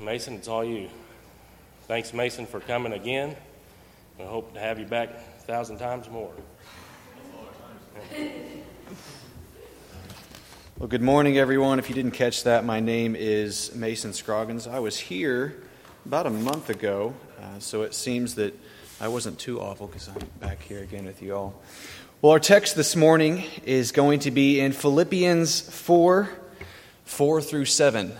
Mason, it's all you. Thanks, Mason, for coming again. I hope to have you back a thousand times more. Well, good morning, everyone. If you didn't catch that, my name is Mason Scroggins. I was here about a month ago, uh, so it seems that I wasn't too awful because I'm back here again with you all. Well, our text this morning is going to be in Philippians 4 4 through 7.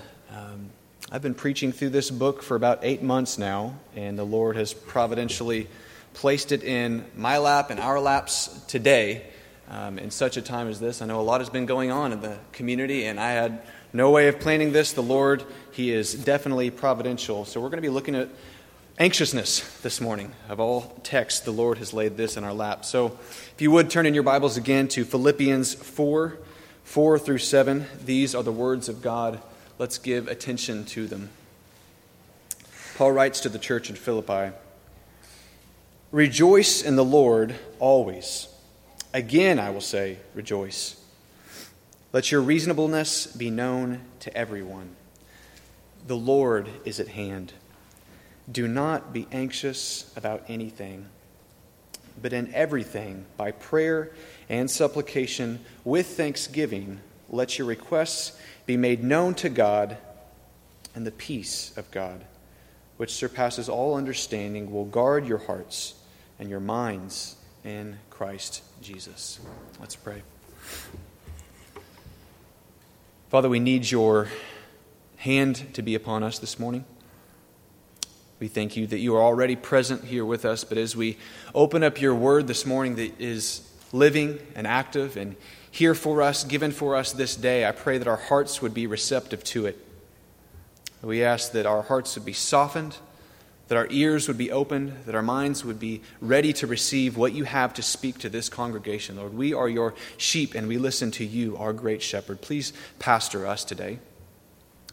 I've been preaching through this book for about eight months now, and the Lord has providentially placed it in my lap and our laps today um, in such a time as this. I know a lot has been going on in the community, and I had no way of planning this. The Lord, He is definitely providential. So we're going to be looking at anxiousness this morning. Of all texts, the Lord has laid this in our lap. So if you would turn in your Bibles again to Philippians 4 4 through 7. These are the words of God. Let's give attention to them. Paul writes to the church in Philippi Rejoice in the Lord always. Again, I will say, rejoice. Let your reasonableness be known to everyone. The Lord is at hand. Do not be anxious about anything, but in everything, by prayer and supplication, with thanksgiving, let your requests be made known to God, and the peace of God, which surpasses all understanding, will guard your hearts and your minds in Christ Jesus. Let's pray. Father, we need your hand to be upon us this morning. We thank you that you are already present here with us, but as we open up your word this morning that is living and active and here for us, given for us this day, I pray that our hearts would be receptive to it. We ask that our hearts would be softened that our ears would be opened, that our minds would be ready to receive what you have to speak to this congregation. Lord, we are your sheep and we listen to you, our great shepherd. Please pastor us today.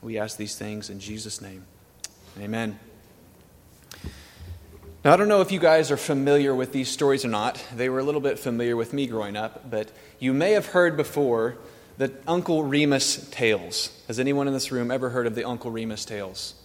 We ask these things in Jesus' name. Amen. Now, I don't know if you guys are familiar with these stories or not. They were a little bit familiar with me growing up, but you may have heard before the Uncle Remus tales. Has anyone in this room ever heard of the Uncle Remus tales?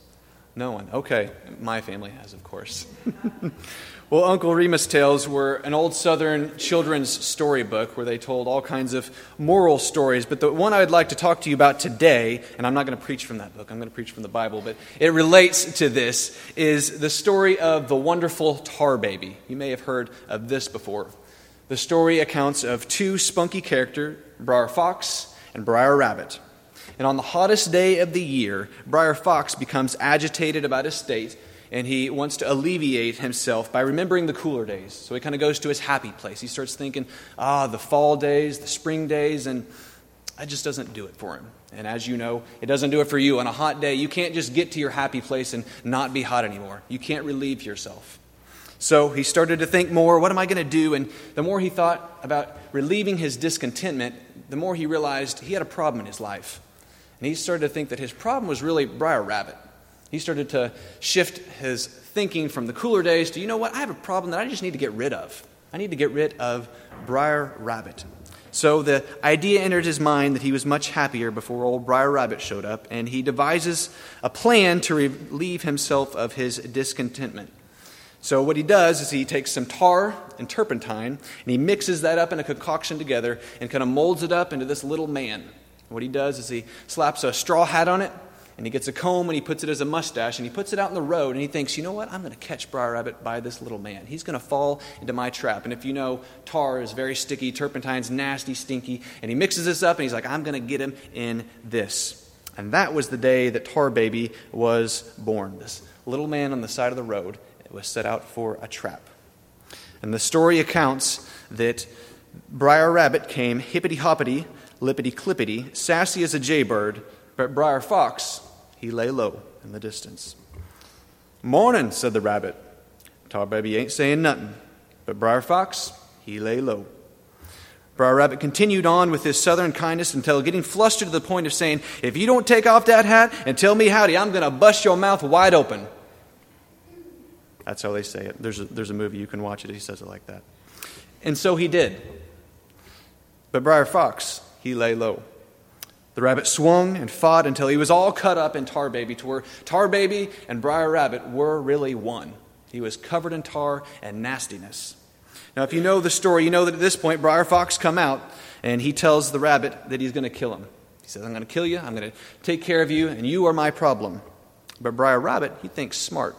No one. Okay. My family has, of course. well, Uncle Remus Tales were an old Southern children's storybook where they told all kinds of moral stories. But the one I'd like to talk to you about today, and I'm not going to preach from that book, I'm going to preach from the Bible, but it relates to this, is the story of the wonderful tar baby. You may have heard of this before. The story accounts of two spunky characters, Briar Fox and Briar Rabbit. And on the hottest day of the year, Briar Fox becomes agitated about his state and he wants to alleviate himself by remembering the cooler days. So he kind of goes to his happy place. He starts thinking, ah, the fall days, the spring days, and that just doesn't do it for him. And as you know, it doesn't do it for you. On a hot day, you can't just get to your happy place and not be hot anymore. You can't relieve yourself. So he started to think more, what am I going to do? And the more he thought about relieving his discontentment, the more he realized he had a problem in his life. And he started to think that his problem was really Briar Rabbit. He started to shift his thinking from the cooler days to, you know what, I have a problem that I just need to get rid of. I need to get rid of Briar Rabbit. So the idea entered his mind that he was much happier before old Briar Rabbit showed up, and he devises a plan to relieve himself of his discontentment. So what he does is he takes some tar and turpentine, and he mixes that up in a concoction together and kind of molds it up into this little man. What he does is he slaps a straw hat on it, and he gets a comb and he puts it as a mustache, and he puts it out in the road, and he thinks, you know what? I'm going to catch Briar Rabbit by this little man. He's going to fall into my trap. And if you know, tar is very sticky, turpentine's nasty, stinky, and he mixes this up, and he's like, I'm going to get him in this. And that was the day that Tar Baby was born. This little man on the side of the road was set out for a trap. And the story accounts that Briar Rabbit came hippity hoppity lippity clippity, sassy as a jaybird, but Briar Fox, he lay low in the distance. Morning, said the rabbit. Tar Baby ain't saying nothing, but Briar Fox, he lay low. Briar Rabbit continued on with his southern kindness until getting flustered to the point of saying, If you don't take off that hat and tell me howdy, I'm going to bust your mouth wide open. That's how they say it. There's a, there's a movie, you can watch it. He says it like that. And so he did. But Briar Fox, he lay low. The rabbit swung and fought until he was all cut up in tar baby, to where tar baby and Briar Rabbit were really one. He was covered in tar and nastiness. Now, if you know the story, you know that at this point, Briar Fox come out and he tells the rabbit that he's going to kill him. He says, I'm going to kill you, I'm going to take care of you, and you are my problem. But Briar Rabbit, he thinks smart.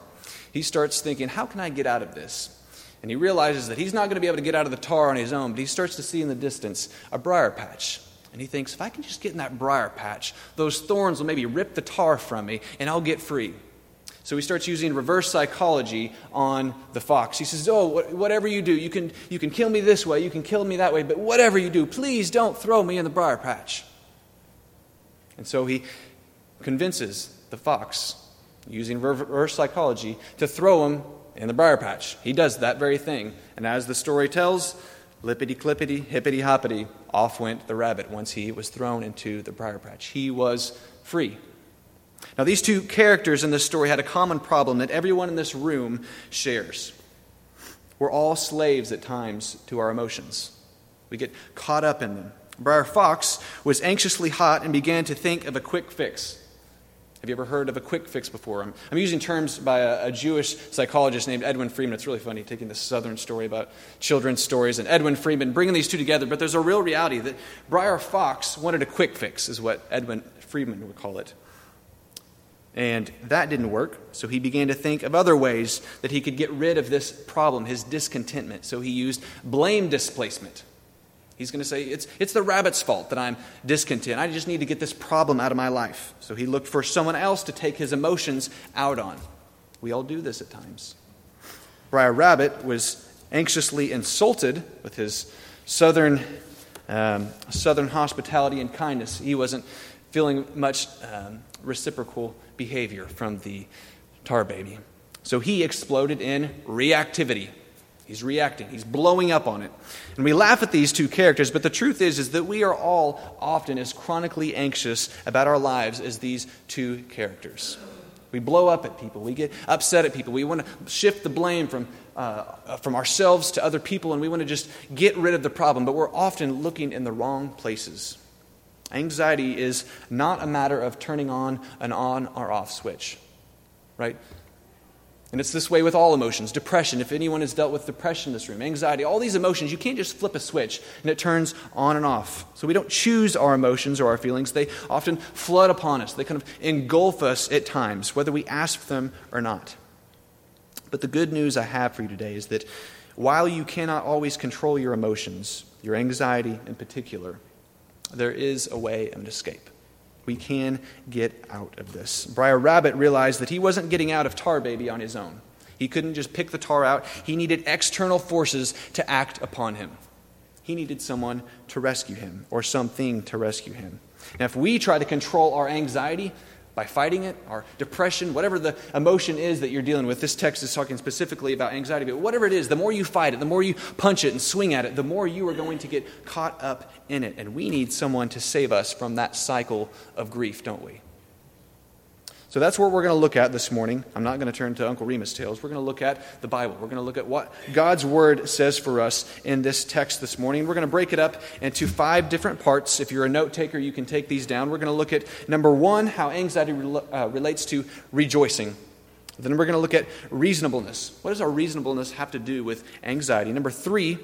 He starts thinking, how can I get out of this? And he realizes that he's not going to be able to get out of the tar on his own, but he starts to see in the distance a briar patch. And he thinks, if I can just get in that briar patch, those thorns will maybe rip the tar from me, and I'll get free. So he starts using reverse psychology on the fox. He says, Oh, whatever you do, you can, you can kill me this way, you can kill me that way, but whatever you do, please don't throw me in the briar patch. And so he convinces the fox, using reverse psychology, to throw him in the briar patch. He does that very thing. And as the story tells, lippity clippity, hippity hoppity, off went the rabbit once he was thrown into the briar patch. He was free. Now, these two characters in this story had a common problem that everyone in this room shares. We're all slaves at times to our emotions, we get caught up in them. Briar Fox was anxiously hot and began to think of a quick fix. Have you ever heard of a quick fix before? I'm, I'm using terms by a, a, Jewish psychologist named Edwin Friedman. It's really funny taking this southern story about children's stories and Edwin Friedman bringing these two together. But there's a real reality that Briar Fox wanted a quick fix, is what Edwin Friedman would call it. And that didn't work, so he began to think of other ways that he could get rid of this problem, his discontentment. So he used blame displacement. He's going to say, it's, it's the rabbit's fault that I'm discontent. I just need to get this problem out of my life. So he looked for someone else to take his emotions out on. We all do this at times. Briar Rabbit was anxiously insulted with his southern, um, southern hospitality and kindness. He wasn't feeling much um, reciprocal behavior from the tar baby. So he exploded in reactivity. He's reacting. He's blowing up on it. And we laugh at these two characters, but the truth is is that we are all often as chronically anxious about our lives as these two characters. We blow up at people. We get upset at people. We want to shift the blame from, uh, from ourselves to other people, and we want to just get rid of the problem, but we're often looking in the wrong places. Anxiety is not a matter of turning on an on or off switch, right? And it's this way with all emotions. Depression, if anyone has dealt with depression in this room, anxiety, all these emotions, you can't just flip a switch and it turns on and off. So we don't choose our emotions or our feelings. They often flood upon us, they kind of engulf us at times, whether we ask them or not. But the good news I have for you today is that while you cannot always control your emotions, your anxiety in particular, there is a way of an escape. We can get out of this. Briar Rabbit realized that he wasn't getting out of Tar Baby on his own. He couldn't just pick the tar out, he needed external forces to act upon him. He needed someone to rescue him or something to rescue him. Now, if we try to control our anxiety, by fighting it, or depression, whatever the emotion is that you're dealing with. This text is talking specifically about anxiety, but whatever it is, the more you fight it, the more you punch it and swing at it, the more you are going to get caught up in it. And we need someone to save us from that cycle of grief, don't we? So that's what we're going to look at this morning. I'm not going to turn to Uncle Remus tales. We're going to look at the Bible. We're going to look at what God's Word says for us in this text this morning. We're going to break it up into five different parts. If you're a note taker, you can take these down. We're going to look at number one, how anxiety uh, relates to rejoicing. Then we're going to look at reasonableness. What does our reasonableness have to do with anxiety? Number three,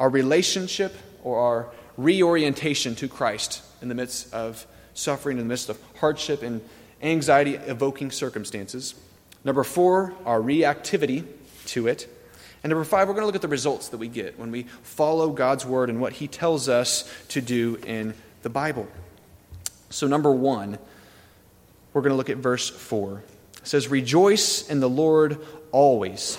our relationship or our reorientation to Christ in the midst of suffering, in the midst of hardship and anxiety evoking circumstances. Number four, our reactivity to it. And number five, we're going to look at the results that we get when we follow God's word and what he tells us to do in the Bible. So, number one, we're going to look at verse four. It says, Rejoice in the Lord always.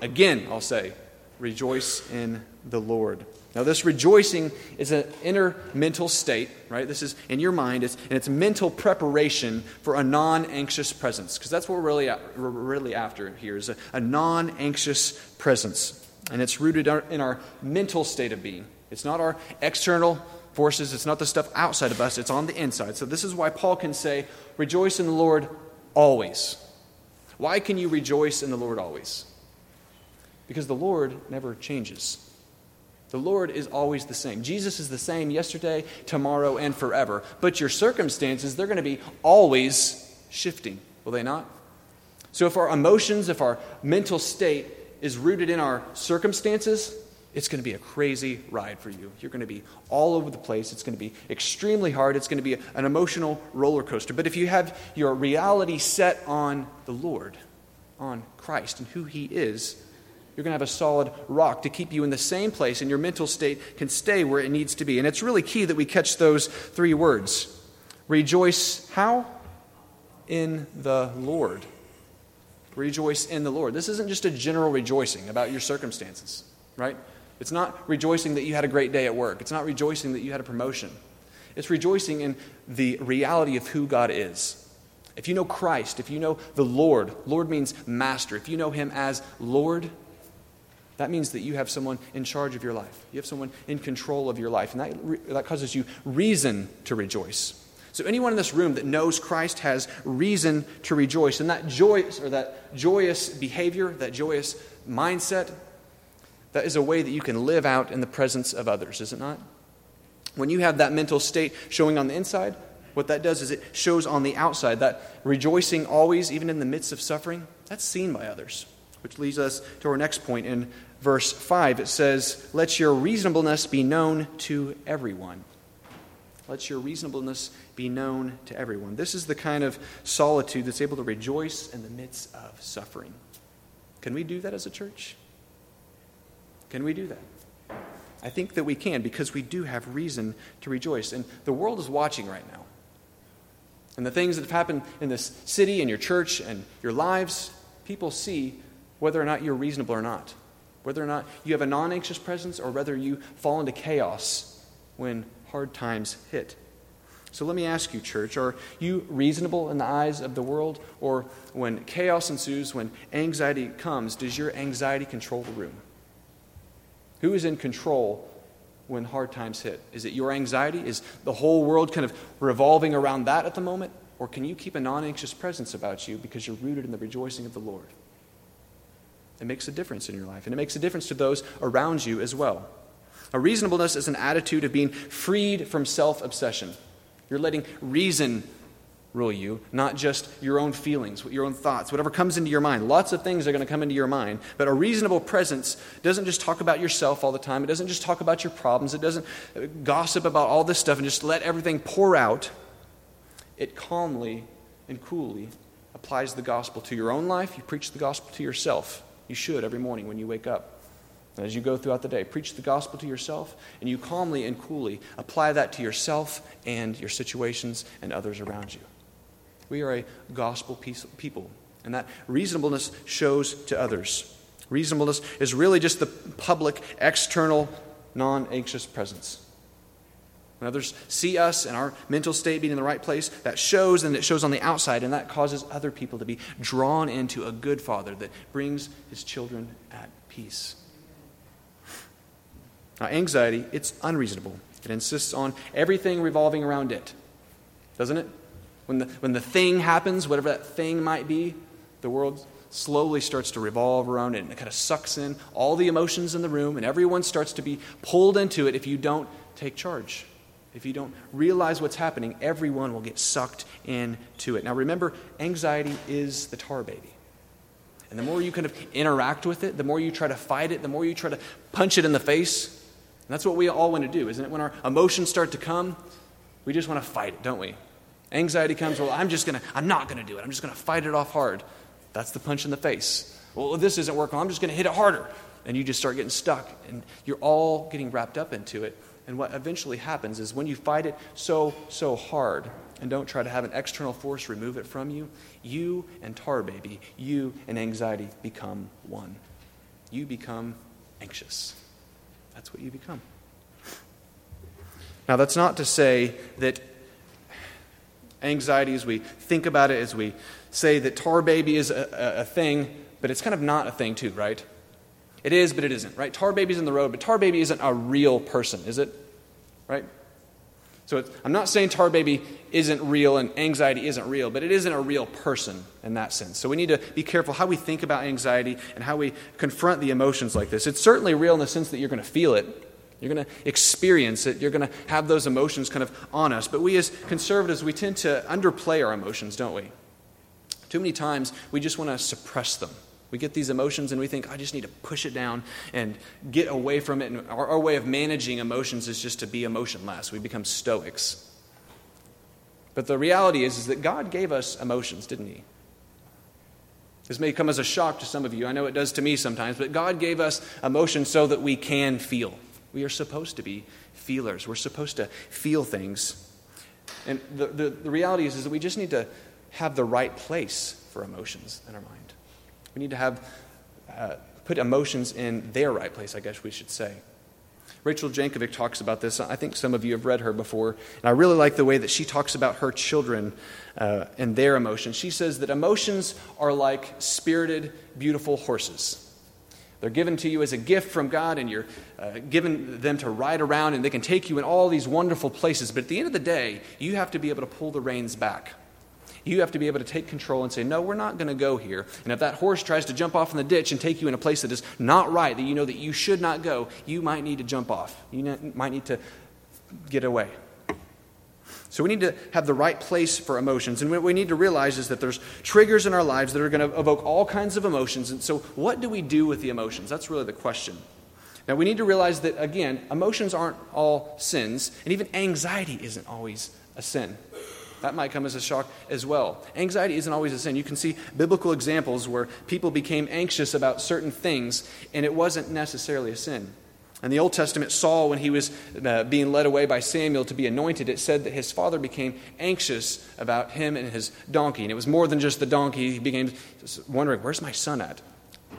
Again, I'll say, Rejoice in the Lord. Now, this rejoicing is an inner mental state, right? This is in your mind, it's, and it's mental preparation for a non anxious presence, because that's what we're really, we're really after here is a, a non anxious presence. And it's rooted in our mental state of being. It's not our external forces, it's not the stuff outside of us, it's on the inside. So, this is why Paul can say, Rejoice in the Lord always. Why can you rejoice in the Lord always? Because the Lord never changes. The Lord is always the same. Jesus is the same yesterday, tomorrow, and forever. But your circumstances, they're going to be always shifting, will they not? So if our emotions, if our mental state is rooted in our circumstances, it's going to be a crazy ride for you. You're going to be all over the place. It's going to be extremely hard. It's going to be an emotional roller coaster. But if you have your reality set on the Lord, on Christ and who He is, you're going to have a solid rock to keep you in the same place, and your mental state can stay where it needs to be. And it's really key that we catch those three words rejoice how? In the Lord. Rejoice in the Lord. This isn't just a general rejoicing about your circumstances, right? It's not rejoicing that you had a great day at work. It's not rejoicing that you had a promotion. It's rejoicing in the reality of who God is. If you know Christ, if you know the Lord, Lord means master. If you know Him as Lord, that means that you have someone in charge of your life. You have someone in control of your life. And that, that causes you reason to rejoice. So anyone in this room that knows Christ has reason to rejoice. And that joyous or that joyous behavior, that joyous mindset, that is a way that you can live out in the presence of others, is it not? When you have that mental state showing on the inside, what that does is it shows on the outside. That rejoicing always, even in the midst of suffering, that's seen by others. Which leads us to our next point in verse 5. It says, Let your reasonableness be known to everyone. Let your reasonableness be known to everyone. This is the kind of solitude that's able to rejoice in the midst of suffering. Can we do that as a church? Can we do that? I think that we can because we do have reason to rejoice. And the world is watching right now. And the things that have happened in this city and your church and your lives, people see whether or not you're reasonable or not, whether or not you have a non anxious presence or whether you fall into chaos when hard times hit. So let me ask you, church, are you reasonable in the eyes of the world? Or when chaos ensues, when anxiety comes, does your anxiety control the room? Who is in control when hard times hit? Is it your anxiety? Is the whole world kind of revolving around that at the moment? Or can you keep a non anxious presence about you because you're rooted in the rejoicing of the Lord? It makes a difference in your life, and it makes a difference to those around you as well. A reasonableness is an attitude of being freed from self obsession. You're letting reason rule you, not just your own feelings, your own thoughts, whatever comes into your mind. Lots of things are going to come into your mind. But a reasonable presence doesn't just talk about yourself all the time. It doesn't just talk about your problems. It doesn't uh, gossip about all this stuff and just let everything pour out. It calmly and coolly applies the gospel to your own life. You preach the gospel to yourself. You should every morning when you wake up. And As you go throughout the day, preach the gospel to yourself, and you calmly and coolly apply that to yourself and your situations and others around you. We are a gospel people, and that reasonableness shows to others. Reasonableness is really just the public, external, non anxious presence. When others see us and our mental state being in the right place, that shows and it shows on the outside, and that causes other people to be drawn into a good father that brings his children at peace. Now, anxiety, it's unreasonable. It insists on everything revolving around it, doesn't it? When the, when the thing happens, whatever that thing might be, the world slowly starts to revolve around it and it kind of sucks in all the emotions in the room, and everyone starts to be pulled into it if you don't take charge. If you don't realize what's happening, everyone will get sucked into it. Now remember, anxiety is the tar baby. And the more you kind of interact with it, the more you try to fight it, the more you try to punch it in the face. And that's what we all want to do, isn't it? When our emotions start to come, we just want to fight it, don't we? Anxiety comes, well, I'm just going to, I'm not going to do it. I'm just going to fight it off hard. That's the punch in the face. Well, this isn't working. I'm just going to hit it harder. And you just start getting stuck. And you're all getting wrapped up into it. And what eventually happens is when you fight it so, so hard and don't try to have an external force remove it from you, you and tar baby, you and anxiety become one. You become anxious. That's what you become. Now, that's not to say that anxiety, as we think about it, as we say that tar baby is a, a, a thing, but it's kind of not a thing, too, right? It is, but it isn't, right? Tar Baby's in the road, but Tar Baby isn't a real person, is it? Right? So I'm not saying Tar Baby isn't real and anxiety isn't real, but it isn't a real person in that sense. So we need to be careful how we think about anxiety and how we confront the emotions like this. It's certainly real in the sense that you're going to feel it. You're going to experience it. You're going to have those emotions kind of on us. But we as conservatives, we tend to underplay our emotions, don't we? Too many times we just want to suppress them. We get these emotions and we think, I just need to push it down and get away from it. And our, our way of managing emotions is just to be emotionless. We become stoics. But the reality is, is that God gave us emotions, didn't He? This may come as a shock to some of you. I know it does to me sometimes, but God gave us emotions so that we can feel. We are supposed to be feelers. We're supposed to feel things. And the, the, the reality is, is that we just need to have the right place for emotions in our mind. We need to have uh, put emotions in their right place, I guess we should say. Rachel Jankovic talks about this. I think some of you have read her before. And I really like the way that she talks about her children uh, and their emotions. She says that emotions are like spirited, beautiful horses. They're given to you as a gift from God, and you're uh, given them to ride around, and they can take you in all these wonderful places. But at the end of the day, you have to be able to pull the reins back. You have to be able to take control and say, No, we're not going to go here. And if that horse tries to jump off in the ditch and take you in a place that is not right, that you know that you should not go, you might need to jump off. You might need to get away. So we need to have the right place for emotions. And what we need to realize is that there's triggers in our lives that are going to evoke all kinds of emotions. And so, what do we do with the emotions? That's really the question. Now, we need to realize that, again, emotions aren't all sins, and even anxiety isn't always a sin. That might come as a shock as well. Anxiety isn't always a sin. You can see biblical examples where people became anxious about certain things, and it wasn't necessarily a sin. In the Old Testament, Saul, when he was uh, being led away by Samuel to be anointed, it said that his father became anxious about him and his donkey. And it was more than just the donkey. He began wondering, Where's my son at?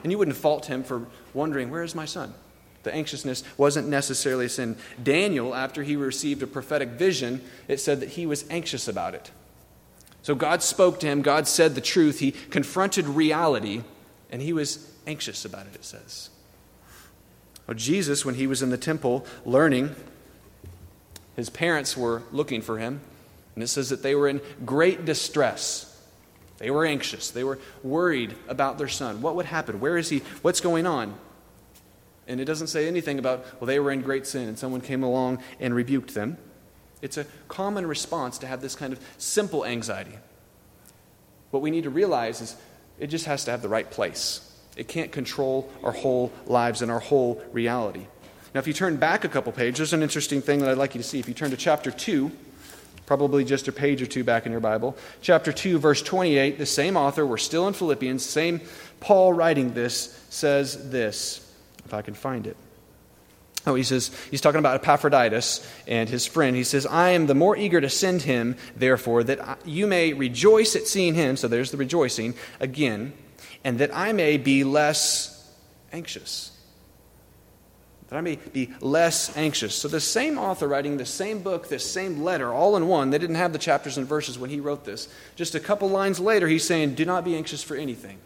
And you wouldn't fault him for wondering, Where is my son? The anxiousness wasn't necessarily a sin. Daniel, after he received a prophetic vision, it said that he was anxious about it. So God spoke to him, God said the truth, he confronted reality, and he was anxious about it, it says. Well, Jesus, when he was in the temple learning, his parents were looking for him, and it says that they were in great distress. They were anxious. They were worried about their son. What would happen? Where is he? What's going on? And it doesn't say anything about, well, they were in great sin and someone came along and rebuked them. It's a common response to have this kind of simple anxiety. What we need to realize is it just has to have the right place. It can't control our whole lives and our whole reality. Now, if you turn back a couple pages, there's an interesting thing that I'd like you to see. If you turn to chapter 2, probably just a page or two back in your Bible, chapter 2, verse 28, the same author, we're still in Philippians, same Paul writing this, says this, if I can find it. Oh, he says, he's talking about Epaphroditus and his friend. He says, I am the more eager to send him, therefore, that you may rejoice at seeing him. So there's the rejoicing again and that I may be less anxious. That I may be less anxious. So, the same author writing the same book, this same letter, all in one, they didn't have the chapters and verses when he wrote this. Just a couple lines later, he's saying, Do not be anxious for anything.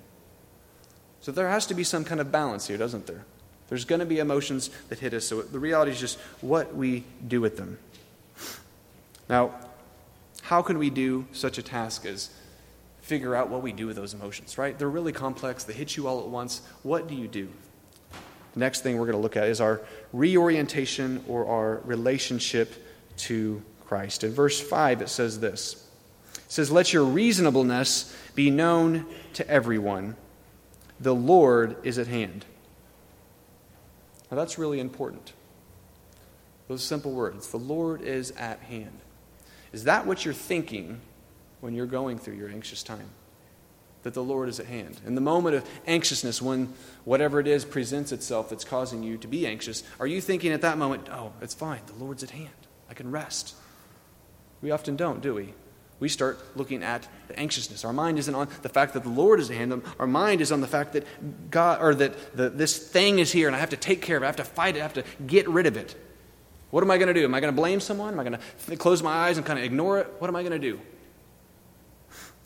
So, there has to be some kind of balance here, doesn't there? There's going to be emotions that hit us. So, the reality is just what we do with them. Now, how can we do such a task as figure out what we do with those emotions, right? They're really complex, they hit you all at once. What do you do? The next thing we're going to look at is our reorientation or our relationship to Christ. In verse 5, it says this It says, Let your reasonableness be known to everyone. The Lord is at hand. Now, that's really important. Those simple words. The Lord is at hand. Is that what you're thinking when you're going through your anxious time. That the Lord is at hand. In the moment of anxiousness, when whatever it is presents itself that's causing you to be anxious, are you thinking at that moment, oh, it's fine, the Lord's at hand, I can rest? We often don't, do we? We start looking at the anxiousness. Our mind isn't on the fact that the Lord is at hand. Our mind is on the fact that God, or that the, this thing is here and I have to take care of it. I have to fight it. I have to get rid of it. What am I going to do? Am I going to blame someone? Am I going to close my eyes and kind of ignore it? What am I going to do?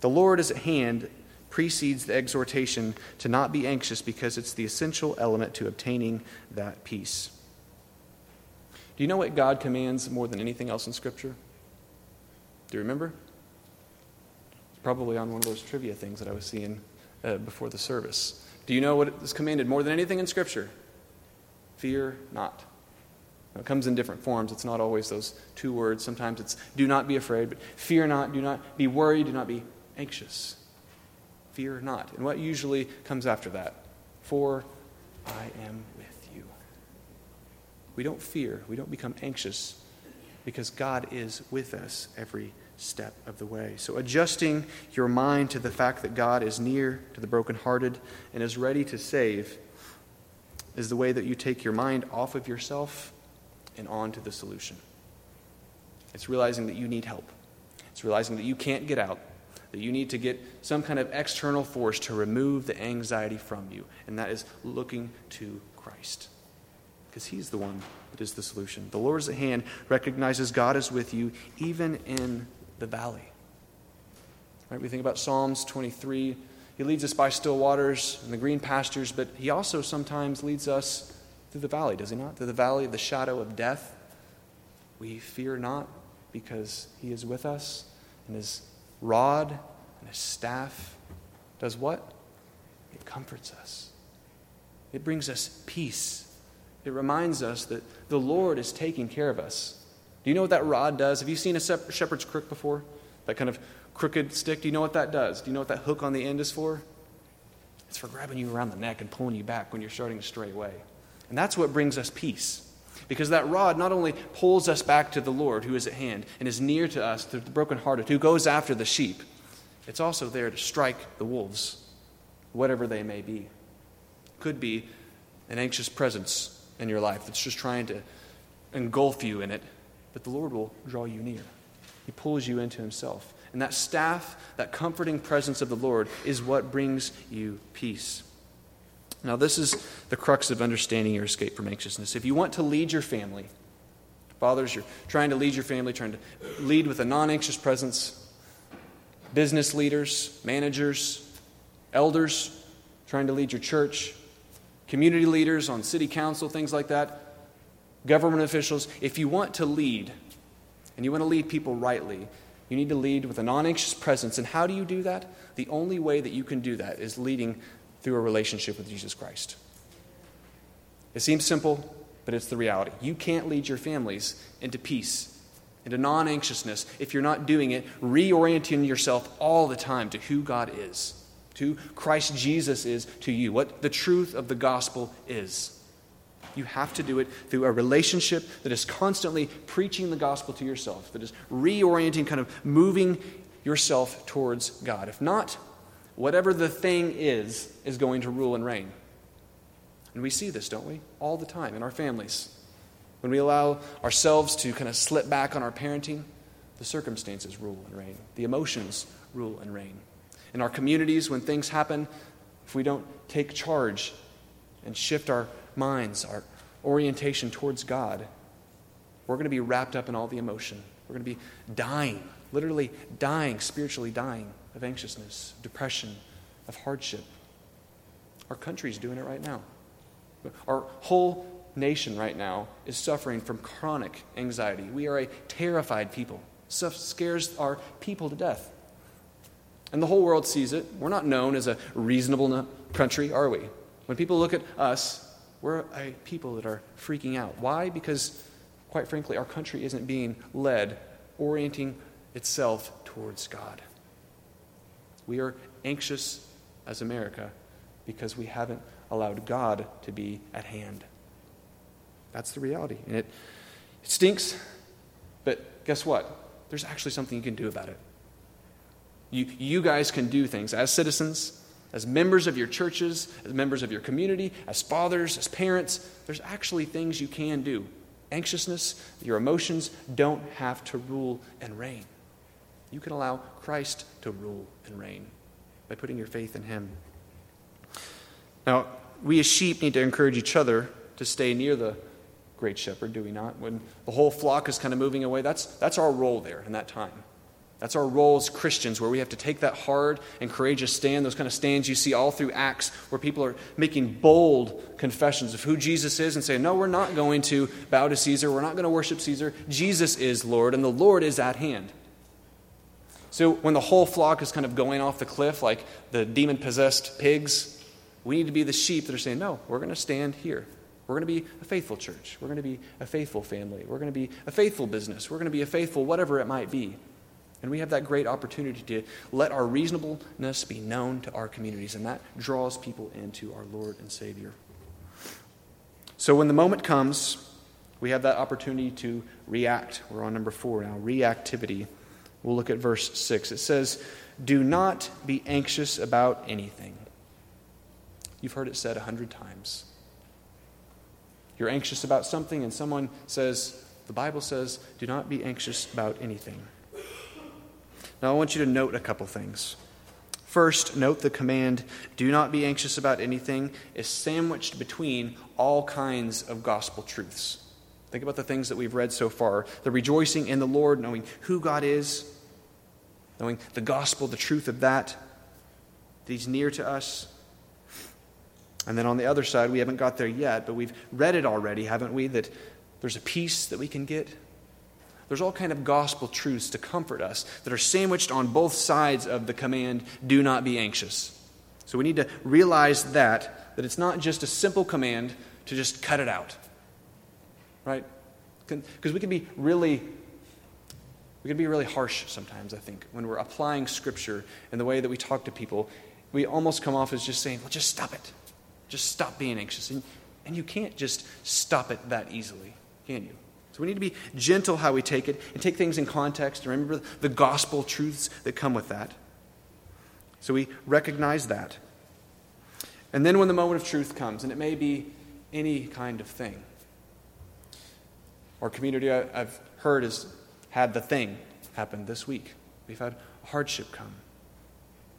The Lord is at hand precedes the exhortation to not be anxious because it's the essential element to obtaining that peace. Do you know what God commands more than anything else in Scripture? Do you remember? Probably on one of those trivia things that I was seeing uh, before the service. Do you know what is commanded more than anything in Scripture? Fear not. It comes in different forms. It's not always those two words. Sometimes it's do not be afraid, but fear not, do not be worried, do not be anxious. Fear not. And what usually comes after that? For I am with you. We don't fear, we don't become anxious because God is with us every step of the way. So, adjusting your mind to the fact that God is near to the brokenhearted and is ready to save is the way that you take your mind off of yourself and on to the solution. It's realizing that you need help. It's realizing that you can't get out, that you need to get some kind of external force to remove the anxiety from you, and that is looking to Christ. Because He's the one that is the solution. The Lord is at hand, recognizes God is with you, even in the valley. Right? We think about Psalms 23. He leads us by still waters and the green pastures, but He also sometimes leads us through the valley, does He not? Through the valley of the shadow of death. We fear not because He is with us, and His rod and His staff does what? It comforts us, it brings us peace. It reminds us that the Lord is taking care of us. Do you know what that rod does? Have you seen a shepherd's crook before? That kind of crooked stick? Do you know what that does? Do you know what that hook on the end is for? It's for grabbing you around the neck and pulling you back when you're starting to stray away. And that's what brings us peace. Because that rod not only pulls us back to the Lord who is at hand and is near to us, the brokenhearted, who goes after the sheep, it's also there to strike the wolves, whatever they may be. Could be an anxious presence in your life that's just trying to engulf you in it, but the Lord will draw you near. He pulls you into Himself. And that staff, that comforting presence of the Lord, is what brings you peace. Now, this is the crux of understanding your escape from anxiousness. If you want to lead your family, fathers, you're trying to lead your family, trying to lead with a non anxious presence, business leaders, managers, elders, trying to lead your church, community leaders on city council, things like that, government officials, if you want to lead and you want to lead people rightly, you need to lead with a non anxious presence. And how do you do that? The only way that you can do that is leading through a relationship with Jesus Christ. It seems simple, but it's the reality. You can't lead your families into peace, into non anxiousness, if you're not doing it, reorienting yourself all the time to who God is, to Christ Jesus is to you, what the truth of the gospel is. You have to do it through a relationship that is constantly preaching the gospel to yourself, that is reorienting, kind of moving yourself towards God. If not, whatever the thing is, is going to rule and reign. And we see this, don't we? All the time in our families. When we allow ourselves to kind of slip back on our parenting, the circumstances rule and reign, the emotions rule and reign. In our communities, when things happen, if we don't take charge and shift our minds, our orientation towards God, we're going to be wrapped up in all the emotion. We're going to be dying, literally dying, spiritually dying of anxiousness, depression, of hardship. Our country's doing it right now. Our whole nation right now is suffering from chronic anxiety. We are a terrified people. Stuff scares our people to death. And the whole world sees it. We're not known as a reasonable country, are we? When people look at us, we're a people that are freaking out. Why? Because, quite frankly, our country isn't being led, orienting itself towards God. We are anxious as America because we haven't allowed God to be at hand. That's the reality. And it, it stinks, but guess what? There's actually something you can do about it. You, you guys can do things as citizens, as members of your churches, as members of your community, as fathers, as parents. There's actually things you can do. Anxiousness, your emotions don't have to rule and reign. You can allow Christ to rule and reign by putting your faith in Him. Now, we as sheep need to encourage each other to stay near the great shepherd, do we not? When the whole flock is kind of moving away, that's, that's our role there in that time. That's our role as Christians, where we have to take that hard and courageous stand, those kind of stands you see all through Acts, where people are making bold confessions of who Jesus is and saying, No, we're not going to bow to Caesar. We're not going to worship Caesar. Jesus is Lord, and the Lord is at hand. So when the whole flock is kind of going off the cliff like the demon possessed pigs, we need to be the sheep that are saying, No, we're going to stand here. We're going to be a faithful church. We're going to be a faithful family. We're going to be a faithful business. We're going to be a faithful whatever it might be. And we have that great opportunity to let our reasonableness be known to our communities, and that draws people into our Lord and Savior. So when the moment comes, we have that opportunity to react. We're on number four now reactivity. We'll look at verse 6. It says, Do not be anxious about anything. You've heard it said a hundred times. You're anxious about something, and someone says, The Bible says, do not be anxious about anything. Now, I want you to note a couple things. First, note the command, do not be anxious about anything, is sandwiched between all kinds of gospel truths. Think about the things that we've read so far the rejoicing in the Lord, knowing who God is, knowing the gospel, the truth of that, that He's near to us. And then on the other side, we haven't got there yet, but we've read it already, haven't we? That there's a peace that we can get. There's all kind of gospel truths to comfort us that are sandwiched on both sides of the command, do not be anxious. So we need to realize that, that it's not just a simple command to just cut it out. Right? Because we can be really we can be really harsh sometimes, I think, when we're applying scripture in the way that we talk to people. We almost come off as just saying, well, just stop it. Just stop being anxious. And, and you can't just stop it that easily, can you? So we need to be gentle how we take it and take things in context and remember the gospel truths that come with that. So we recognize that. And then when the moment of truth comes, and it may be any kind of thing. Our community, I've heard, has had the thing happen this week. We've had hardship come.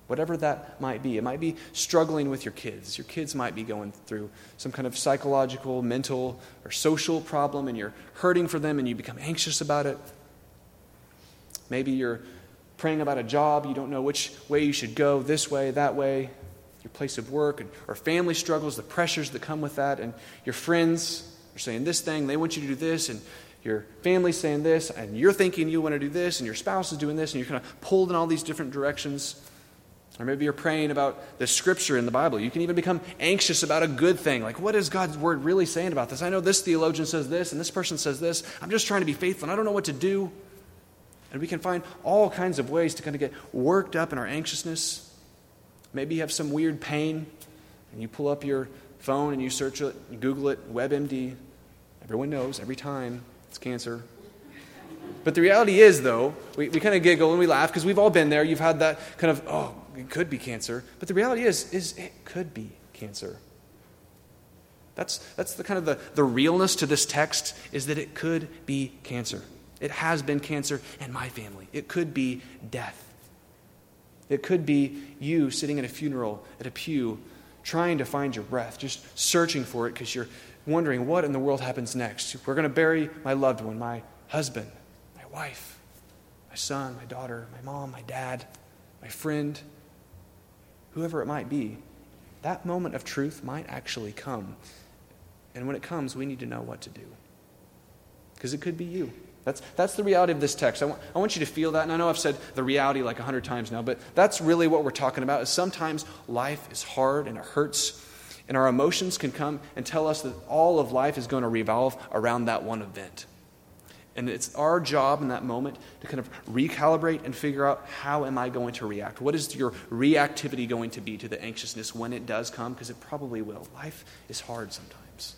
Whatever that might be. It might be struggling with your kids. Your kids might be going through some kind of psychological, mental, or social problem, and you're hurting for them and you become anxious about it. Maybe you're praying about a job, you don't know which way you should go, this way, that way, your place of work, and, or family struggles, the pressures that come with that, and your friends are saying this thing, they want you to do this, and your family's saying this, and you're thinking you want to do this, and your spouse is doing this, and you're kind of pulled in all these different directions. Or maybe you're praying about the scripture in the Bible. You can even become anxious about a good thing. Like, what is God's word really saying about this? I know this theologian says this, and this person says this. I'm just trying to be faithful, and I don't know what to do. And we can find all kinds of ways to kind of get worked up in our anxiousness. Maybe you have some weird pain, and you pull up your phone and you search it, you Google it, WebMD. Everyone knows every time it's cancer. But the reality is, though, we, we kind of giggle and we laugh because we've all been there. You've had that kind of, oh, it could be cancer. But the reality is, is it could be cancer. That's, that's the kind of the, the realness to this text is that it could be cancer. It has been cancer in my family. It could be death. It could be you sitting at a funeral at a pew trying to find your breath, just searching for it because you're wondering what in the world happens next. We're going to bury my loved one, my husband, my wife, my son, my daughter, my mom, my dad, my friend, whoever it might be, that moment of truth might actually come. And when it comes, we need to know what to do. Because it could be you. That's, that's the reality of this text. I want, I want you to feel that. And I know I've said the reality like a hundred times now, but that's really what we're talking about. Is sometimes life is hard and it hurts. And our emotions can come and tell us that all of life is going to revolve around that one event. And it's our job in that moment to kind of recalibrate and figure out how am I going to react? What is your reactivity going to be to the anxiousness when it does come? Because it probably will. Life is hard sometimes.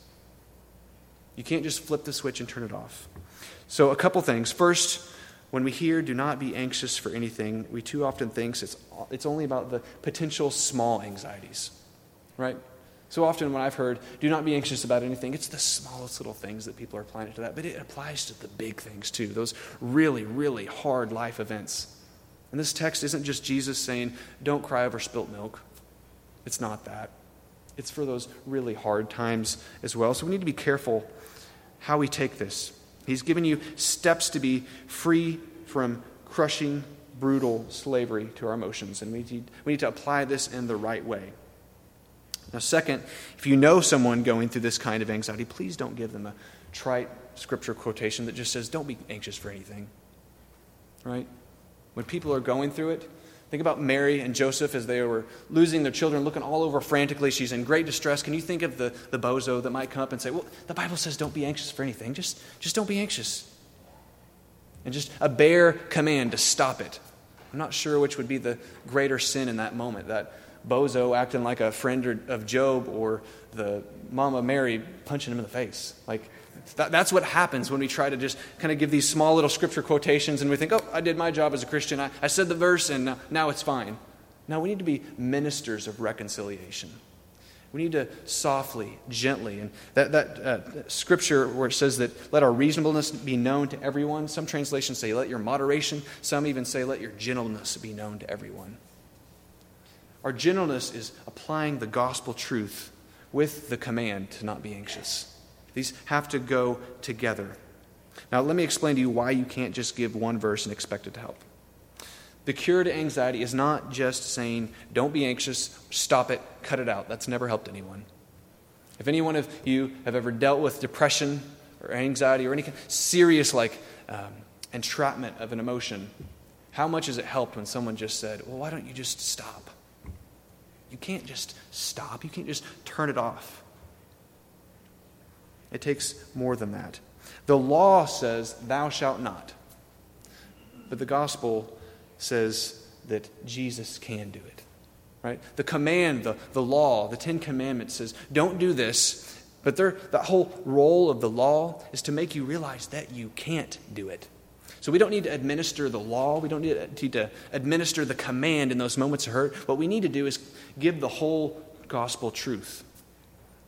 You can't just flip the switch and turn it off. So, a couple things. First, when we hear do not be anxious for anything, we too often think it's, it's only about the potential small anxieties, right? So often, when I've heard, do not be anxious about anything, it's the smallest little things that people are applying to that. But it applies to the big things too, those really, really hard life events. And this text isn't just Jesus saying, don't cry over spilt milk. It's not that. It's for those really hard times as well. So we need to be careful how we take this. He's given you steps to be free from crushing, brutal slavery to our emotions. And we need, we need to apply this in the right way. Now, second, if you know someone going through this kind of anxiety, please don't give them a trite scripture quotation that just says, don't be anxious for anything. Right? When people are going through it, Think about Mary and Joseph as they were losing their children, looking all over frantically. She's in great distress. Can you think of the, the bozo that might come up and say, Well, the Bible says don't be anxious for anything. Just, just don't be anxious. And just a bare command to stop it. I'm not sure which would be the greater sin in that moment that bozo acting like a friend of Job or the mama Mary punching him in the face. Like, that, that's what happens when we try to just kind of give these small little scripture quotations and we think, oh, I did my job as a Christian. I, I said the verse and now, now it's fine. Now we need to be ministers of reconciliation. We need to softly, gently, and that, that uh, scripture where it says that let our reasonableness be known to everyone. Some translations say let your moderation. Some even say let your gentleness be known to everyone. Our gentleness is applying the gospel truth with the command to not be anxious. These have to go together. Now, let me explain to you why you can't just give one verse and expect it to help. The cure to anxiety is not just saying, don't be anxious, stop it, cut it out. That's never helped anyone. If any one of you have ever dealt with depression or anxiety or any serious, like, um, entrapment of an emotion, how much has it helped when someone just said, well, why don't you just stop? You can't just stop, you can't just turn it off. It takes more than that. The law says, Thou shalt not. But the gospel says that Jesus can do it. Right? The command, the, the law, the Ten Commandments says, Don't do this. But the whole role of the law is to make you realize that you can't do it. So we don't need to administer the law. We don't need to administer the command in those moments of hurt. What we need to do is give the whole gospel truth.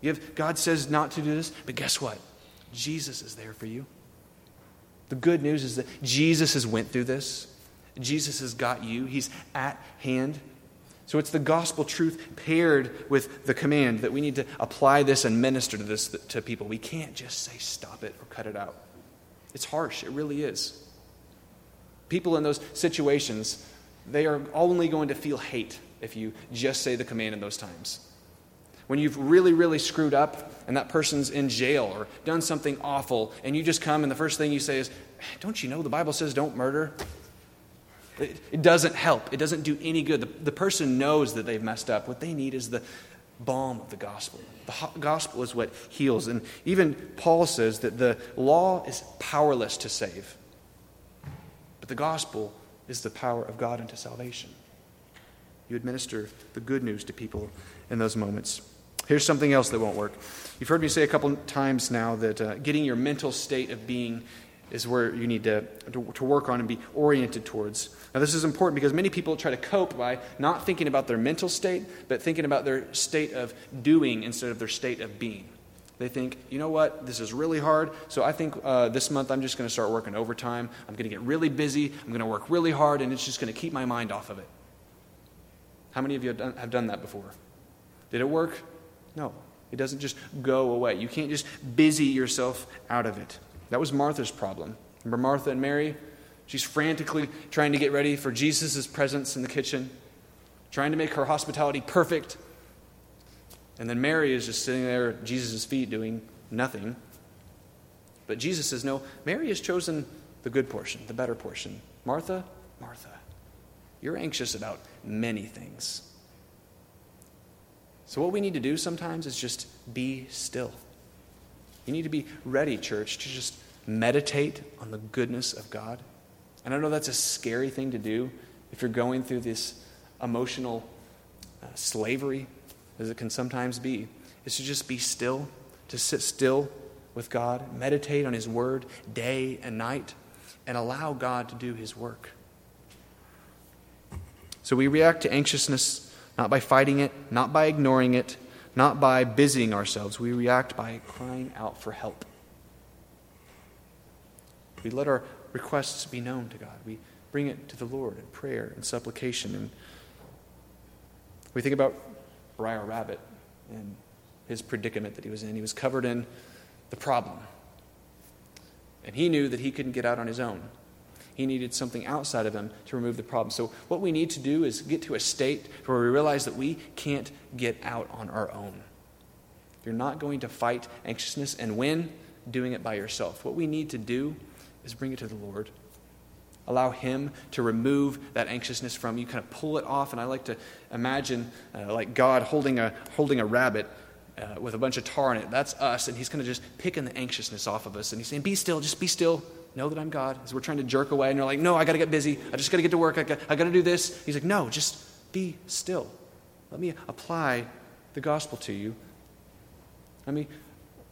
Give, God says not to do this, but guess what? Jesus is there for you. The good news is that Jesus has went through this. Jesus has got you. He's at hand. So it's the gospel truth paired with the command that we need to apply this and minister to this to people. We can't just say stop it or cut it out. It's harsh. It really is. People in those situations, they are only going to feel hate if you just say the command in those times when you've really, really screwed up and that person's in jail or done something awful, and you just come and the first thing you say is, Don't you know the Bible says don't murder? It, it doesn't help. It doesn't do any good. The, the person knows that they've messed up. What they need is the balm of the gospel. The gospel is what heals. And even Paul says that the law is powerless to save, but the gospel is the power of God unto salvation. You administer the good news to people in those moments. Here's something else that won't work. You've heard me say a couple times now that uh, getting your mental state of being is where you need to, to, to, work on and be oriented towards. Now, this is important because many people try to cope by not thinking about their mental state, but thinking about their state of doing instead of their state of being. They think, you know what, this is really hard, so I think uh, this month I'm just going to start working overtime. I'm going to get really busy, I'm going to work really hard, and it's just going to keep my mind off of it. How many of you have done, have done that before? Did it work? No, it doesn't just go away. You can't just busy yourself out of it. That was Martha's problem. Remember Martha and Mary? She's frantically trying to get ready for Jesus' presence in the kitchen, trying to make her hospitality perfect. And then Mary is just sitting there at Jesus' feet doing nothing. But Jesus says, No, Mary has chosen the good portion, the better portion. Martha, Martha, you're anxious about many things. So, what we need to do sometimes is just be still. You need to be ready, church, to just meditate on the goodness of God. And I know that's a scary thing to do if you're going through this emotional uh, slavery, as it can sometimes be, is to just be still, to sit still with God, meditate on His Word day and night, and allow God to do His work. So we react to anxiousness not by fighting it, not by ignoring it, not by busying ourselves. We react by crying out for help. We let our requests be known to God. We bring it to the Lord in prayer and supplication. And we think about Brer Rabbit and his predicament that he was in. He was covered in the problem. And he knew that he couldn't get out on his own. He needed something outside of him to remove the problem. So, what we need to do is get to a state where we realize that we can't get out on our own. You're not going to fight anxiousness and win doing it by yourself. What we need to do is bring it to the Lord. Allow Him to remove that anxiousness from you, kind of pull it off. And I like to imagine uh, like God holding a, holding a rabbit uh, with a bunch of tar in it. That's us. And He's kind of just picking the anxiousness off of us. And He's saying, Be still, just be still. Know that I'm God. As we're trying to jerk away, and you're like, No, I got to get busy. I just got to get to work. I got, I got to do this. He's like, No, just be still. Let me apply the gospel to you. Let me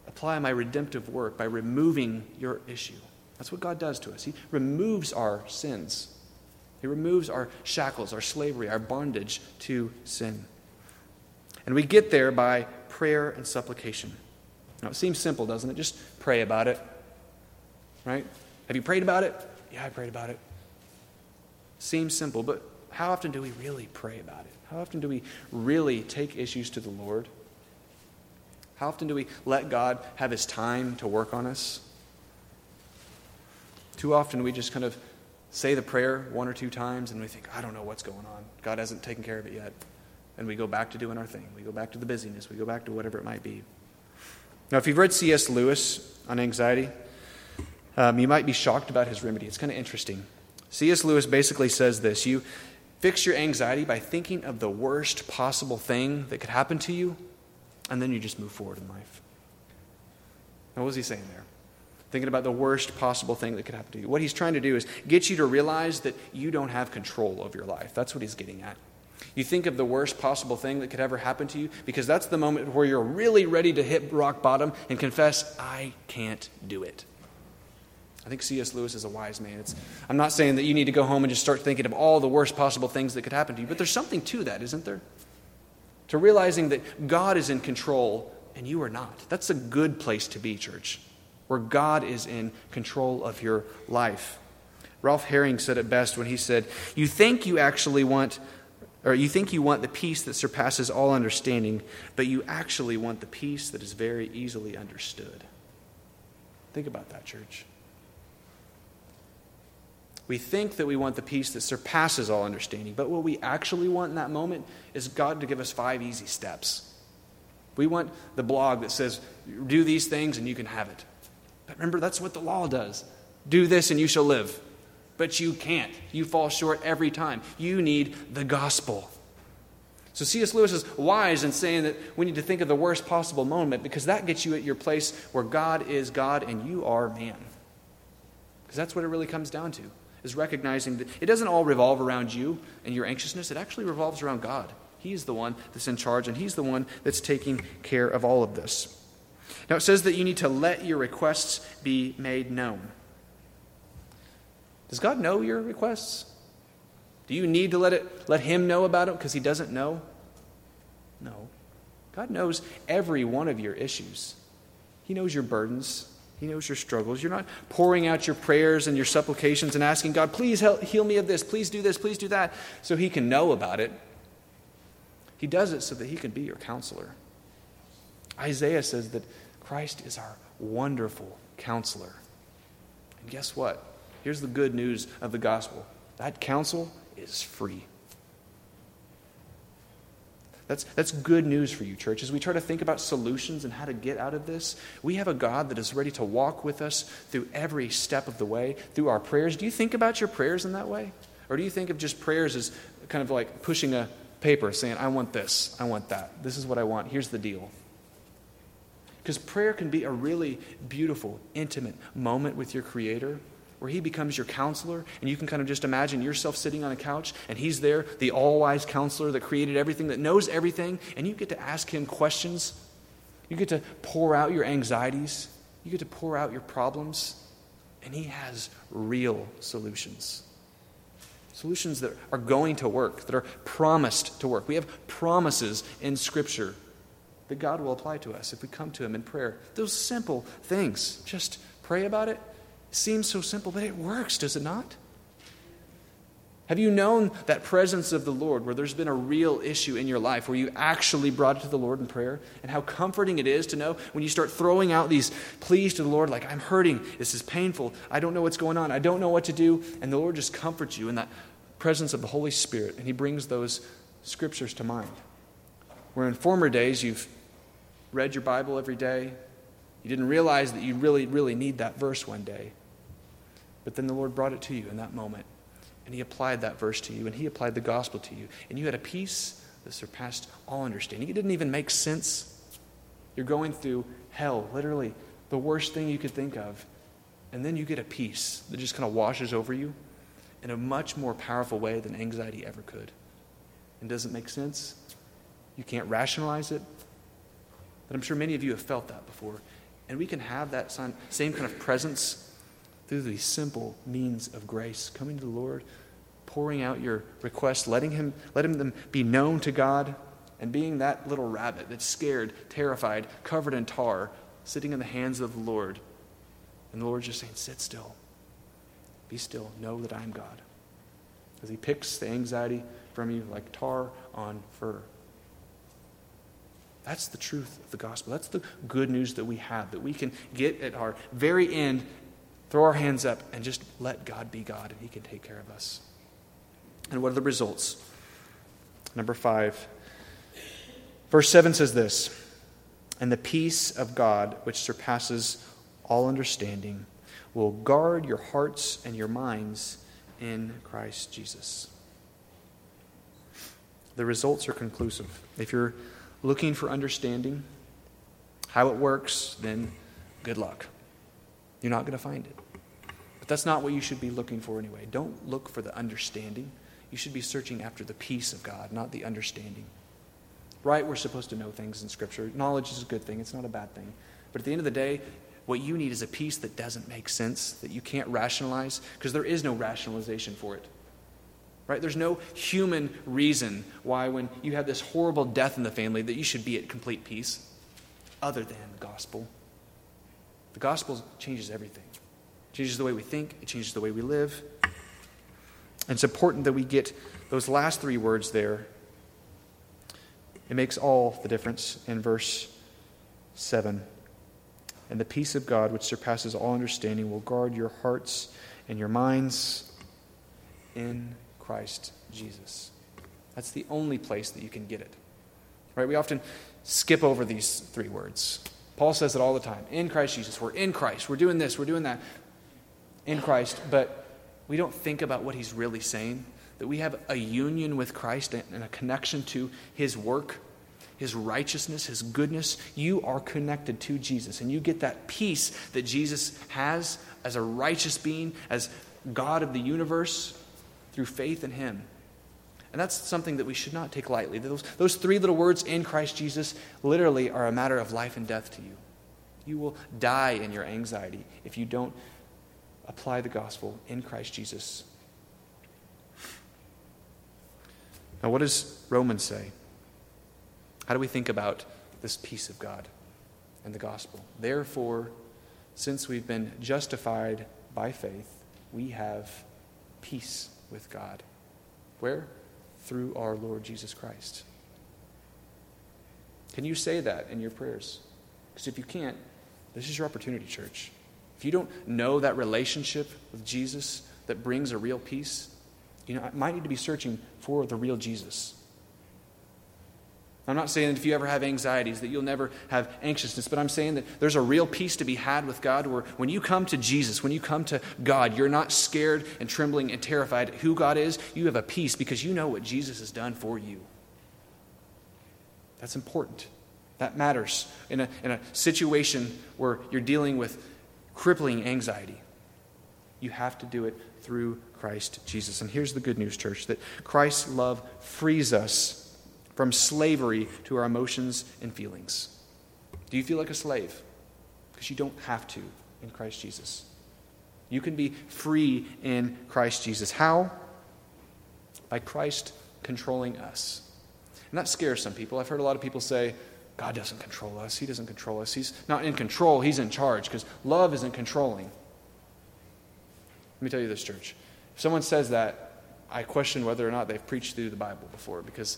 apply my redemptive work by removing your issue. That's what God does to us. He removes our sins, He removes our shackles, our slavery, our bondage to sin. And we get there by prayer and supplication. Now, it seems simple, doesn't it? Just pray about it. Right? Have you prayed about it? Yeah, I prayed about it. Seems simple, but how often do we really pray about it? How often do we really take issues to the Lord? How often do we let God have his time to work on us? Too often we just kind of say the prayer one or two times and we think, I don't know what's going on. God hasn't taken care of it yet. And we go back to doing our thing. We go back to the busyness. We go back to whatever it might be. Now, if you've read C.S. Lewis on anxiety, um, you might be shocked about his remedy. It's kind of interesting. C.S. Lewis basically says this You fix your anxiety by thinking of the worst possible thing that could happen to you, and then you just move forward in life. Now, what was he saying there? Thinking about the worst possible thing that could happen to you. What he's trying to do is get you to realize that you don't have control of your life. That's what he's getting at. You think of the worst possible thing that could ever happen to you because that's the moment where you're really ready to hit rock bottom and confess, I can't do it. I think C.S. Lewis is a wise man. It's, I'm not saying that you need to go home and just start thinking of all the worst possible things that could happen to you, but there's something to that, isn't there? To realizing that God is in control and you are not. That's a good place to be, church, where God is in control of your life. Ralph Herring said it best when he said, You think you actually want, or you think you want the peace that surpasses all understanding, but you actually want the peace that is very easily understood. Think about that, church. We think that we want the peace that surpasses all understanding, but what we actually want in that moment is God to give us five easy steps. We want the blog that says, do these things and you can have it. But remember, that's what the law does do this and you shall live. But you can't. You fall short every time. You need the gospel. So C.S. Lewis is wise in saying that we need to think of the worst possible moment because that gets you at your place where God is God and you are man. Because that's what it really comes down to is recognizing that it doesn't all revolve around you and your anxiousness, it actually revolves around God. He's the one that's in charge, and He's the one that's taking care of all of this. Now, it says that you need to let your requests be made known. Does God know your requests? Do you need to let, it, let Him know about it because He doesn't know? No. God knows every one of your issues, He knows your burdens, he knows your struggles. You're not pouring out your prayers and your supplications and asking God, please help, heal me of this, please do this, please do that, so He can know about it. He does it so that He can be your counselor. Isaiah says that Christ is our wonderful counselor. And guess what? Here's the good news of the gospel that counsel is free. That's, that's good news for you, church. As we try to think about solutions and how to get out of this, we have a God that is ready to walk with us through every step of the way, through our prayers. Do you think about your prayers in that way? Or do you think of just prayers as kind of like pushing a paper saying, I want this, I want that, this is what I want, here's the deal? Because prayer can be a really beautiful, intimate moment with your Creator where he becomes your counselor, and you can kind of just imagine yourself sitting on a couch, and he's there, the all wise counselor that created everything, that knows everything, and you get to ask him questions. You get to pour out your anxieties, you get to pour out your problems, and he has real solutions. Solutions that are going to work, that are promised to work. We have promises in Scripture that God will apply to us if we come to Him in prayer. Those simple things. Just pray about it seems so simple, but it works, does it not? Have you known that presence of the Lord where there's been a real issue in your life where you actually brought it to the Lord in prayer? And how comforting it is to know when you start throwing out these pleas to the Lord, like, I'm hurting, this is painful, I don't know what's going on, I don't know what to do. And the Lord just comforts you in that presence of the Holy Spirit, and He brings those scriptures to mind. Where in former days you've read your Bible every day, you didn't realize that you really, really need that verse one day. But then the Lord brought it to you in that moment. And He applied that verse to you, and He applied the gospel to you. And you had a peace that surpassed all understanding. It didn't even make sense. You're going through hell, literally, the worst thing you could think of. And then you get a peace that just kind of washes over you in a much more powerful way than anxiety ever could. And doesn't make sense. You can't rationalize it. But I'm sure many of you have felt that before. And we can have that same kind of presence through these simple means of grace, coming to the Lord, pouring out your requests, letting him letting them be known to God, and being that little rabbit that's scared, terrified, covered in tar, sitting in the hands of the Lord. And the Lord's just saying, Sit still. Be still. Know that I am God. As he picks the anxiety from you like tar on fur. That's the truth of the gospel. That's the good news that we have, that we can get at our very end, throw our hands up, and just let God be God, and He can take care of us. And what are the results? Number five. Verse 7 says this And the peace of God, which surpasses all understanding, will guard your hearts and your minds in Christ Jesus. The results are conclusive. If you're looking for understanding, how it works, then good luck. You're not going to find it. But that's not what you should be looking for anyway. Don't look for the understanding. You should be searching after the peace of God, not the understanding. Right? We're supposed to know things in Scripture. Knowledge is a good thing, it's not a bad thing. But at the end of the day, what you need is a peace that doesn't make sense, that you can't rationalize, because there is no rationalization for it. Right? There's no human reason why, when you have this horrible death in the family, that you should be at complete peace, other than the gospel. The gospel changes everything. It changes the way we think, it changes the way we live. And it's important that we get those last three words there. It makes all the difference in verse 7. And the peace of God, which surpasses all understanding, will guard your hearts and your minds in Christ Jesus. That's the only place that you can get it. Right? We often skip over these three words. Paul says it all the time. In Christ Jesus. We're in Christ. We're doing this. We're doing that. In Christ. But we don't think about what he's really saying. That we have a union with Christ and a connection to his work, his righteousness, his goodness. You are connected to Jesus. And you get that peace that Jesus has as a righteous being, as God of the universe through faith in Him. And that's something that we should not take lightly. Those, those three little words in Christ Jesus literally are a matter of life and death to you. You will die in your anxiety if you don't apply the gospel in Christ Jesus. Now, what does Romans say? How do we think about this peace of God and the gospel? Therefore, since we've been justified by faith, we have peace with God. Where? Through our Lord Jesus Christ. Can you say that in your prayers? Because if you can't, this is your opportunity, church. If you don't know that relationship with Jesus that brings a real peace, you know, I might need to be searching for the real Jesus. I'm not saying that if you ever have anxieties that you'll never have anxiousness, but I'm saying that there's a real peace to be had with God where when you come to Jesus, when you come to God, you're not scared and trembling and terrified who God is. You have a peace because you know what Jesus has done for you. That's important. That matters in a, in a situation where you're dealing with crippling anxiety. You have to do it through Christ Jesus. And here's the good news, church that Christ's love frees us from slavery to our emotions and feelings. Do you feel like a slave? Because you don't have to in Christ Jesus. You can be free in Christ Jesus. How? By Christ controlling us. And that scares some people. I've heard a lot of people say, God doesn't control us. He doesn't control us. He's not in control, He's in charge because love isn't controlling. Let me tell you this, church. If someone says that, I question whether or not they've preached through the Bible before because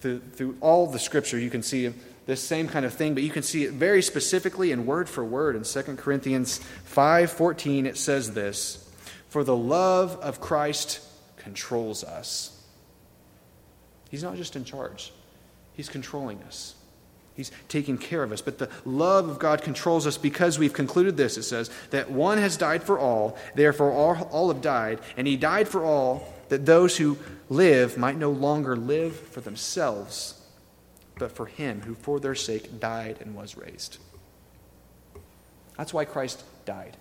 through, through all the scripture, you can see this same kind of thing, but you can see it very specifically and word for word. In 2 Corinthians 5.14, it says this, For the love of Christ controls us. He's not just in charge, He's controlling us. He's taking care of us. But the love of God controls us because we've concluded this. It says that one has died for all, therefore all, all have died, and he died for all, that those who live might no longer live for themselves, but for him who for their sake died and was raised. That's why Christ died.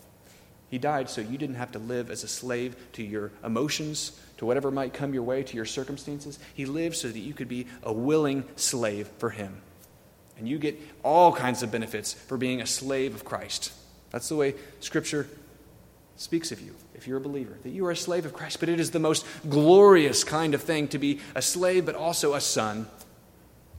He died so you didn't have to live as a slave to your emotions, to whatever might come your way, to your circumstances. He lived so that you could be a willing slave for Him. And you get all kinds of benefits for being a slave of Christ. That's the way Scripture speaks of you, if you're a believer, that you are a slave of Christ. But it is the most glorious kind of thing to be a slave, but also a son.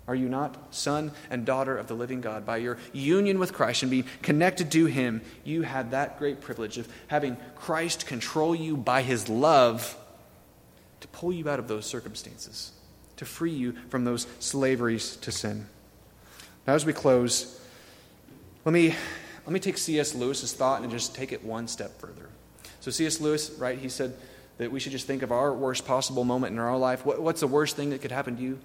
Are you not son and daughter of the living God? By your union with Christ and being connected to Him, you had that great privilege of having Christ control you by His love to pull you out of those circumstances, to free you from those slaveries to sin. Now, as we close, let me, let me take C.S. Lewis's thought and just take it one step further. So, C.S. Lewis, right, he said that we should just think of our worst possible moment in our life. What, what's the worst thing that could happen to you?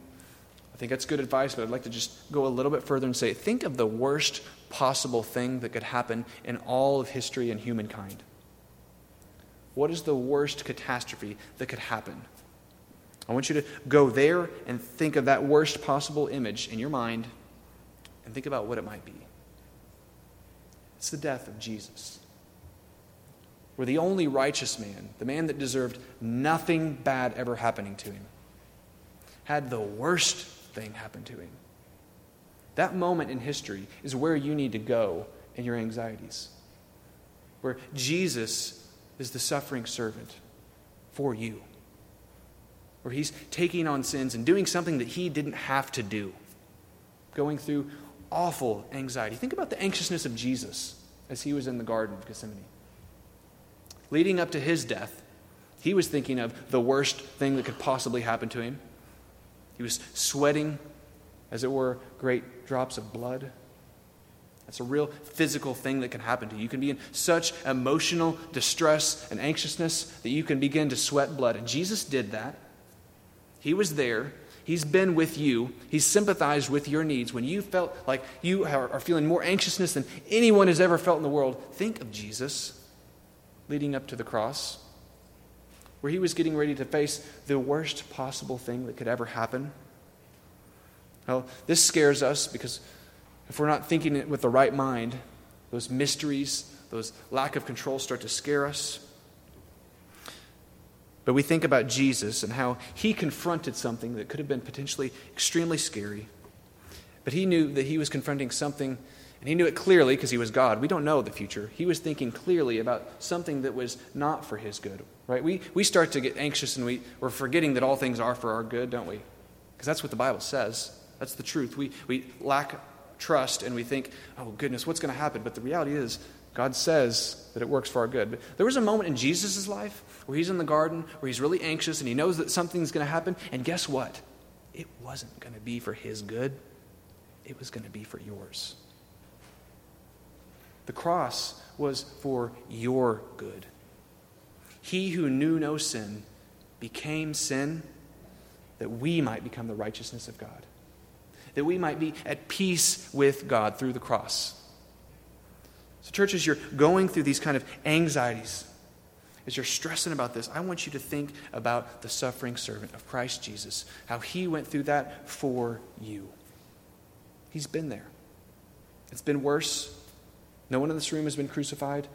I think that's good advice, but I'd like to just go a little bit further and say think of the worst possible thing that could happen in all of history and humankind. What is the worst catastrophe that could happen? I want you to go there and think of that worst possible image in your mind and think about what it might be. It's the death of Jesus. Where the only righteous man, the man that deserved nothing bad ever happening to him, had the worst thing happen to him. That moment in history is where you need to go in your anxieties. Where Jesus is the suffering servant for you. Where he's taking on sins and doing something that he didn't have to do. Going through awful anxiety. Think about the anxiousness of Jesus as he was in the Garden of Gethsemane. Leading up to his death, he was thinking of the worst thing that could possibly happen to him. He was sweating, as it were, great drops of blood. That's a real physical thing that can happen to you. You can be in such emotional distress and anxiousness that you can begin to sweat blood. And Jesus did that. He was there. He's been with you. He's sympathized with your needs. When you felt like you are feeling more anxiousness than anyone has ever felt in the world, think of Jesus leading up to the cross, where he was getting ready to face the worst possible thing that could ever happen. Well, this scares us because if we're not thinking it with the right mind, those mysteries, those lack of control start to scare us. But we think about Jesus and how he confronted something that could have been potentially extremely scary. But he knew that he was confronting something, and he knew it clearly because he was God. We don't know the future. He was thinking clearly about something that was not for his good, right? We, we start to get anxious and we, we're forgetting that all things are for our good, don't we? Because that's what the Bible says. That's the truth. We, we lack trust and we think, oh, goodness, what's going to happen? But the reality is, God says that it works for our good. But there was a moment in Jesus' life where he's in the garden, where he's really anxious and he knows that something's going to happen. And guess what? It wasn't going to be for his good, it was going to be for yours. The cross was for your good. He who knew no sin became sin that we might become the righteousness of God, that we might be at peace with God through the cross. So, church, as you're going through these kind of anxieties, as you're stressing about this, I want you to think about the suffering servant of Christ Jesus, how he went through that for you. He's been there. It's been worse. No one in this room has been crucified.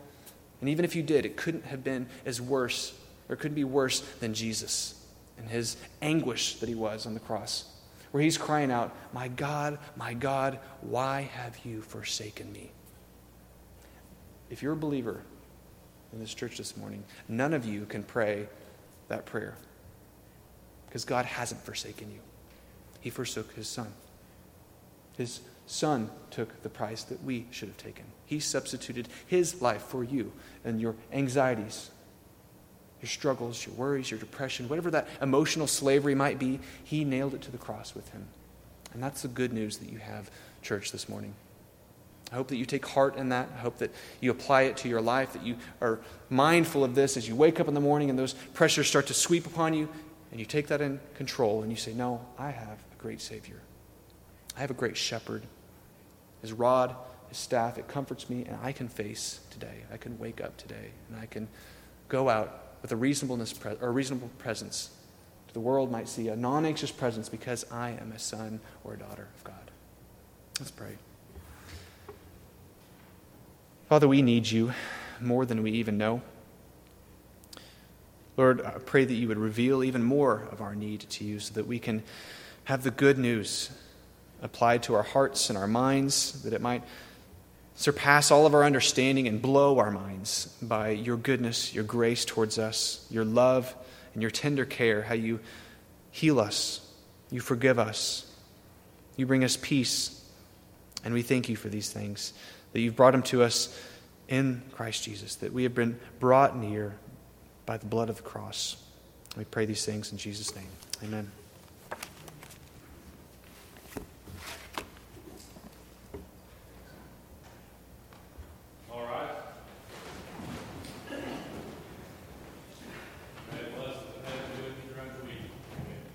And even if you did, it couldn't have been as worse, or couldn't be worse than Jesus and his anguish that he was on the cross, where he's crying out, My God, my God, why have you forsaken me? If you're a believer in this church this morning, none of you can pray that prayer because God hasn't forsaken you. He forsook his son. His son took the price that we should have taken. He substituted his life for you and your anxieties, your struggles, your worries, your depression, whatever that emotional slavery might be, he nailed it to the cross with him. And that's the good news that you have, church, this morning. I hope that you take heart in that. I hope that you apply it to your life, that you are mindful of this as you wake up in the morning and those pressures start to sweep upon you, and you take that in control and you say, No, I have a great Savior. I have a great shepherd His rod, His staff, it comforts me, and I can face today. I can wake up today, and I can go out with a reasonableness or a reasonable presence. The world might see a non anxious presence because I am a son or a daughter of God. Let's pray. Father, we need you more than we even know. Lord, I pray that you would reveal even more of our need to you so that we can have the good news applied to our hearts and our minds, that it might surpass all of our understanding and blow our minds by your goodness, your grace towards us, your love, and your tender care, how you heal us, you forgive us, you bring us peace. And we thank you for these things, that you've brought them to us in Christ Jesus, that we have been brought near by the blood of the cross. We pray these things in Jesus' name. Amen.